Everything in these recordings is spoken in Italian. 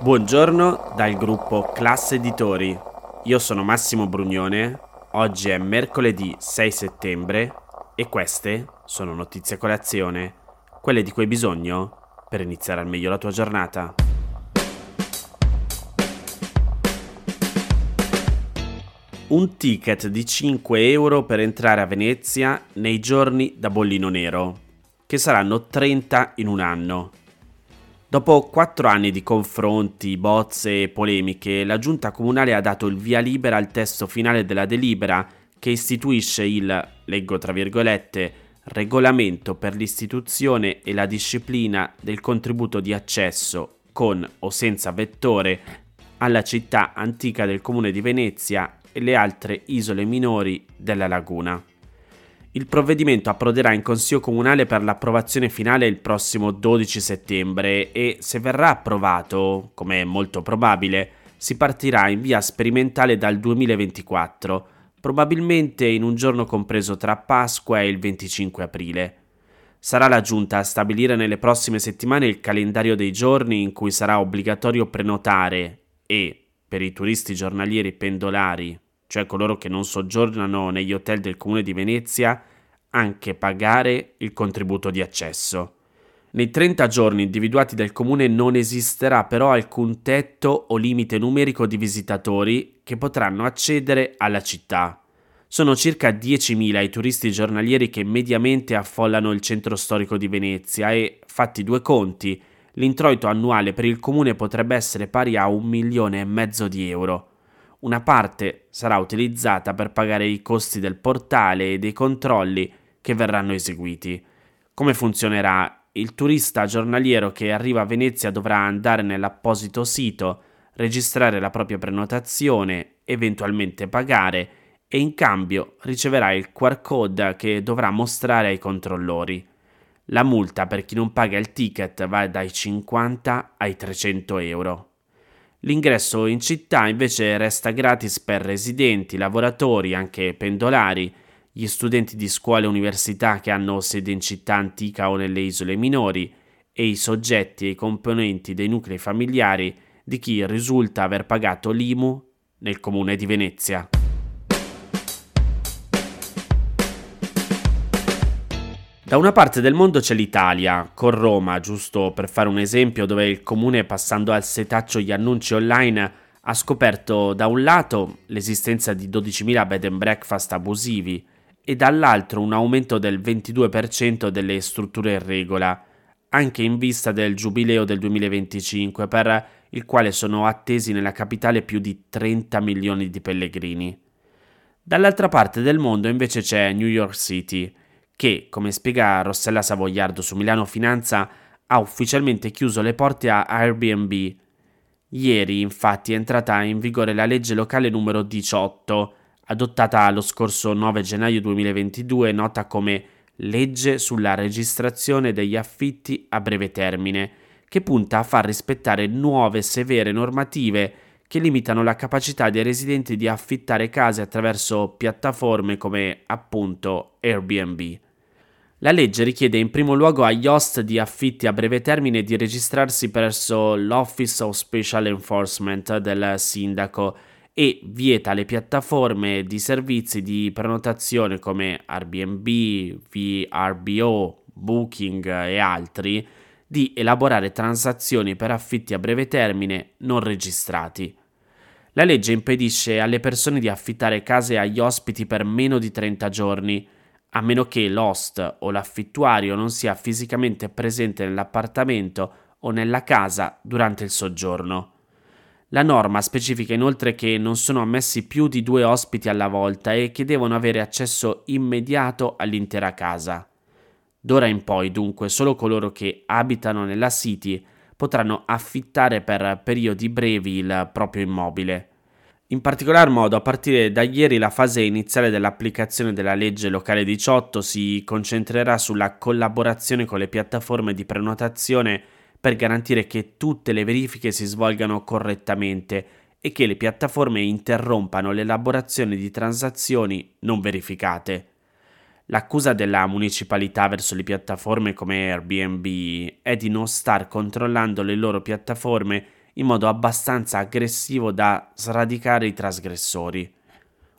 Buongiorno dal gruppo Classe Editori. Io sono Massimo Brugnone. Oggi è mercoledì 6 settembre e queste sono notizie a colazione, quelle di cui hai bisogno per iniziare al meglio la tua giornata. Un ticket di 5 euro per entrare a Venezia nei giorni da bollino nero, che saranno 30 in un anno. Dopo quattro anni di confronti, bozze e polemiche, la giunta comunale ha dato il via libera al testo finale della delibera che istituisce il, leggo tra virgolette, regolamento per l'istituzione e la disciplina del contributo di accesso con o senza vettore alla città antica del comune di Venezia e le altre isole minori della laguna. Il provvedimento approderà in Consiglio Comunale per l'approvazione finale il prossimo 12 settembre e se verrà approvato, come è molto probabile, si partirà in via sperimentale dal 2024, probabilmente in un giorno compreso tra Pasqua e il 25 aprile. Sarà la Giunta a stabilire nelle prossime settimane il calendario dei giorni in cui sarà obbligatorio prenotare e, per i turisti giornalieri pendolari, cioè coloro che non soggiornano negli hotel del comune di Venezia, anche pagare il contributo di accesso. Nei 30 giorni individuati dal comune non esisterà però alcun tetto o limite numerico di visitatori che potranno accedere alla città. Sono circa 10.000 i turisti giornalieri che mediamente affollano il centro storico di Venezia e, fatti due conti, l'introito annuale per il comune potrebbe essere pari a un milione e mezzo di euro. Una parte sarà utilizzata per pagare i costi del portale e dei controlli che verranno eseguiti. Come funzionerà? Il turista giornaliero che arriva a Venezia dovrà andare nell'apposito sito, registrare la propria prenotazione, eventualmente pagare e in cambio riceverà il QR code che dovrà mostrare ai controllori. La multa per chi non paga il ticket va dai 50 ai 300 euro. L'ingresso in città invece resta gratis per residenti, lavoratori, anche pendolari, gli studenti di scuole e università che hanno sede in città antica o nelle isole minori e i soggetti e i componenti dei nuclei familiari di chi risulta aver pagato l'IMU nel comune di Venezia. Da una parte del mondo c'è l'Italia, con Roma, giusto per fare un esempio, dove il comune passando al setaccio gli annunci online ha scoperto da un lato l'esistenza di 12.000 bed and breakfast abusivi e dall'altro un aumento del 22% delle strutture in regola, anche in vista del giubileo del 2025 per il quale sono attesi nella capitale più di 30 milioni di pellegrini. Dall'altra parte del mondo invece c'è New York City, che, come spiega Rossella Savoiardo su Milano Finanza, ha ufficialmente chiuso le porte a Airbnb. Ieri, infatti, è entrata in vigore la legge locale numero 18, adottata lo scorso 9 gennaio 2022, nota come Legge sulla registrazione degli affitti a breve termine, che punta a far rispettare nuove severe normative che limitano la capacità dei residenti di affittare case attraverso piattaforme come appunto Airbnb. La legge richiede in primo luogo agli host di affitti a breve termine di registrarsi presso l'Office of Special Enforcement del sindaco e vieta alle piattaforme di servizi di prenotazione come Airbnb, VRBO, Booking e altri di elaborare transazioni per affitti a breve termine non registrati. La legge impedisce alle persone di affittare case agli ospiti per meno di 30 giorni, a meno che l'host o l'affittuario non sia fisicamente presente nell'appartamento o nella casa durante il soggiorno. La norma specifica inoltre che non sono ammessi più di due ospiti alla volta e che devono avere accesso immediato all'intera casa. D'ora in poi, dunque, solo coloro che abitano nella City potranno affittare per periodi brevi il proprio immobile. In particolar modo, a partire da ieri, la fase iniziale dell'applicazione della legge locale 18 si concentrerà sulla collaborazione con le piattaforme di prenotazione per garantire che tutte le verifiche si svolgano correttamente e che le piattaforme interrompano l'elaborazione di transazioni non verificate. L'accusa della municipalità verso le piattaforme come Airbnb è di non star controllando le loro piattaforme in modo abbastanza aggressivo da sradicare i trasgressori.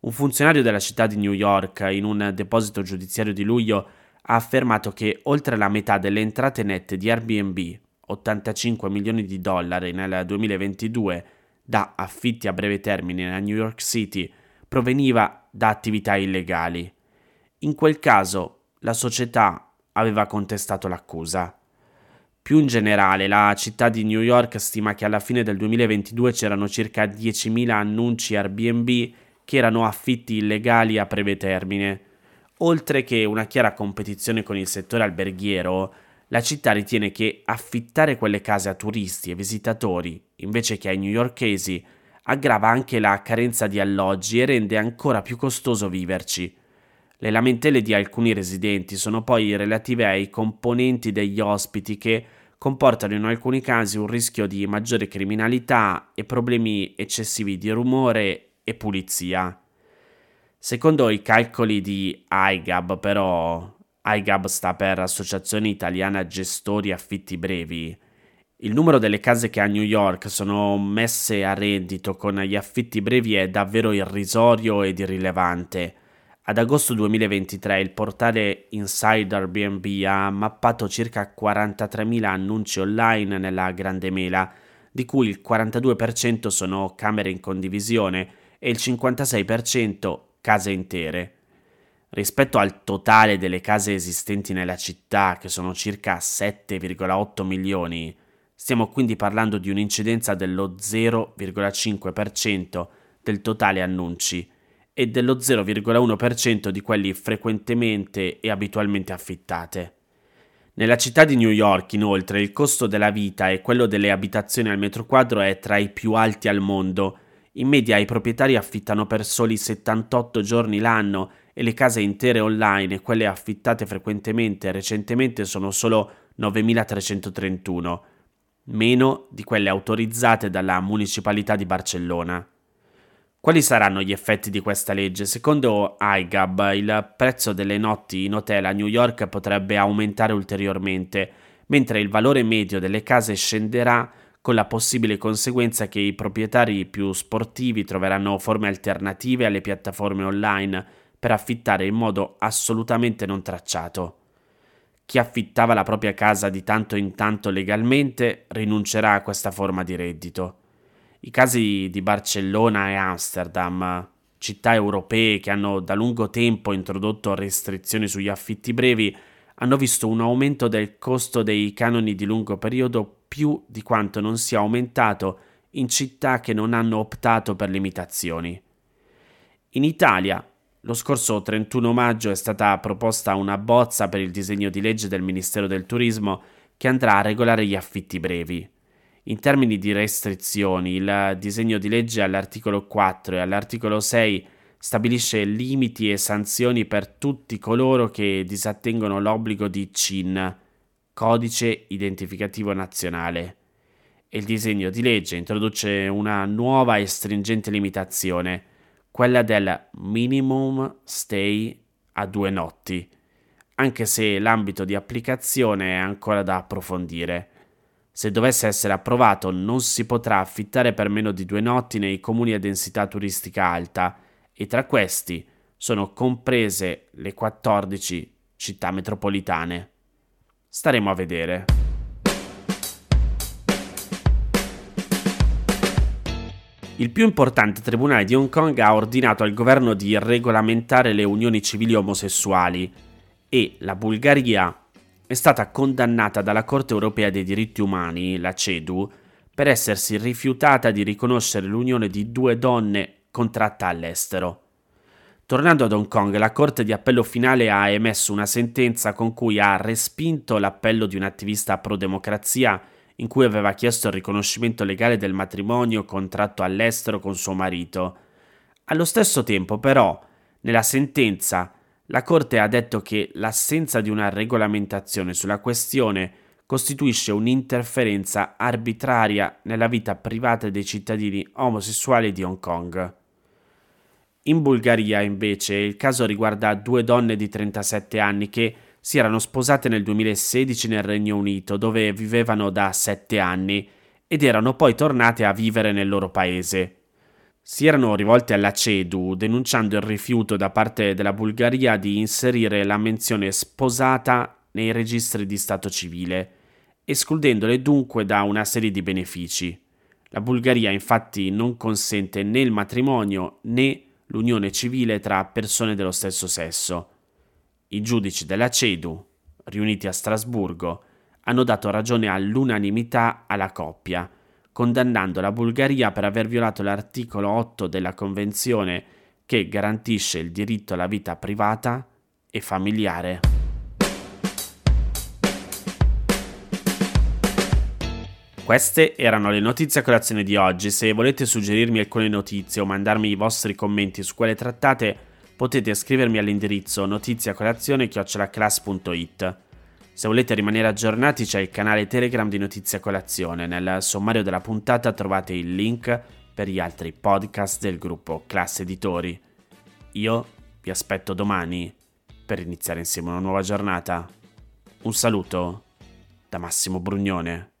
Un funzionario della città di New York, in un deposito giudiziario di luglio, ha affermato che oltre la metà delle entrate nette di Airbnb, 85 milioni di dollari nel 2022, da affitti a breve termine a New York City, proveniva da attività illegali. In quel caso la società aveva contestato l'accusa. Più in generale, la città di New York stima che alla fine del 2022 c'erano circa 10.000 annunci Airbnb che erano affitti illegali a breve termine. Oltre che una chiara competizione con il settore alberghiero, la città ritiene che affittare quelle case a turisti e visitatori, invece che ai newyorkesi, aggrava anche la carenza di alloggi e rende ancora più costoso viverci. Le lamentele di alcuni residenti sono poi relative ai componenti degli ospiti che comportano in alcuni casi un rischio di maggiore criminalità e problemi eccessivi di rumore e pulizia. Secondo i calcoli di IGAB, però, IGAB sta per Associazione Italiana Gestori Affitti Brevi, il numero delle case che a New York sono messe a reddito con gli affitti brevi è davvero irrisorio ed irrilevante. Ad agosto 2023 il portale Insider BNB ha mappato circa 43.000 annunci online nella Grande Mela, di cui il 42% sono camere in condivisione e il 56% case intere. Rispetto al totale delle case esistenti nella città, che sono circa 7,8 milioni, stiamo quindi parlando di un'incidenza dello 0,5% del totale annunci e dello 0,1% di quelli frequentemente e abitualmente affittate. Nella città di New York, inoltre, il costo della vita e quello delle abitazioni al metro quadro è tra i più alti al mondo. In media i proprietari affittano per soli 78 giorni l'anno e le case intere online e quelle affittate frequentemente recentemente sono solo 9.331, meno di quelle autorizzate dalla municipalità di Barcellona. Quali saranno gli effetti di questa legge? Secondo IGAB, il prezzo delle notti in hotel a New York potrebbe aumentare ulteriormente, mentre il valore medio delle case scenderà con la possibile conseguenza che i proprietari più sportivi troveranno forme alternative alle piattaforme online per affittare in modo assolutamente non tracciato. Chi affittava la propria casa di tanto in tanto legalmente rinuncerà a questa forma di reddito. I casi di Barcellona e Amsterdam, città europee che hanno da lungo tempo introdotto restrizioni sugli affitti brevi, hanno visto un aumento del costo dei canoni di lungo periodo più di quanto non sia aumentato in città che non hanno optato per limitazioni. In Italia, lo scorso 31 maggio è stata proposta una bozza per il disegno di legge del Ministero del Turismo che andrà a regolare gli affitti brevi. In termini di restrizioni, il disegno di legge all'articolo 4 e all'articolo 6 stabilisce limiti e sanzioni per tutti coloro che disattengono l'obbligo di CIN, codice identificativo nazionale. E il disegno di legge introduce una nuova e stringente limitazione, quella del minimum stay a due notti, anche se l'ambito di applicazione è ancora da approfondire. Se dovesse essere approvato, non si potrà affittare per meno di due notti nei comuni a densità turistica alta e tra questi sono comprese le 14 città metropolitane. Staremo a vedere. Il più importante tribunale di Hong Kong ha ordinato al governo di regolamentare le unioni civili omosessuali e la Bulgaria è stata condannata dalla Corte europea dei diritti umani, la CEDU, per essersi rifiutata di riconoscere l'unione di due donne contratta all'estero. Tornando ad Hong Kong, la Corte di Appello finale ha emesso una sentenza con cui ha respinto l'appello di un attivista pro-democrazia in cui aveva chiesto il riconoscimento legale del matrimonio contratto all'estero con suo marito. Allo stesso tempo, però, nella sentenza, la Corte ha detto che l'assenza di una regolamentazione sulla questione costituisce un'interferenza arbitraria nella vita privata dei cittadini omosessuali di Hong Kong. In Bulgaria, invece, il caso riguarda due donne di 37 anni che si erano sposate nel 2016 nel Regno Unito, dove vivevano da 7 anni, ed erano poi tornate a vivere nel loro paese. Si erano rivolte alla CEDU denunciando il rifiuto da parte della Bulgaria di inserire la menzione sposata nei registri di Stato civile, escludendole dunque da una serie di benefici. La Bulgaria infatti non consente né il matrimonio né l'unione civile tra persone dello stesso sesso. I giudici della CEDU, riuniti a Strasburgo, hanno dato ragione all'unanimità alla coppia, condannando la Bulgaria per aver violato l'articolo 8 della Convenzione che garantisce il diritto alla vita privata e familiare. Queste erano le notizie a colazione di oggi. Se volete suggerirmi alcune notizie o mandarmi i vostri commenti su quelle trattate, potete scrivermi all'indirizzo notiziacolazione.it. Se volete rimanere aggiornati c'è il canale Telegram di Notizia Colazione. Nel sommario della puntata trovate il link per gli altri podcast del gruppo Classe Editori. Io vi aspetto domani per iniziare insieme una nuova giornata. Un saluto da Massimo Brugnone.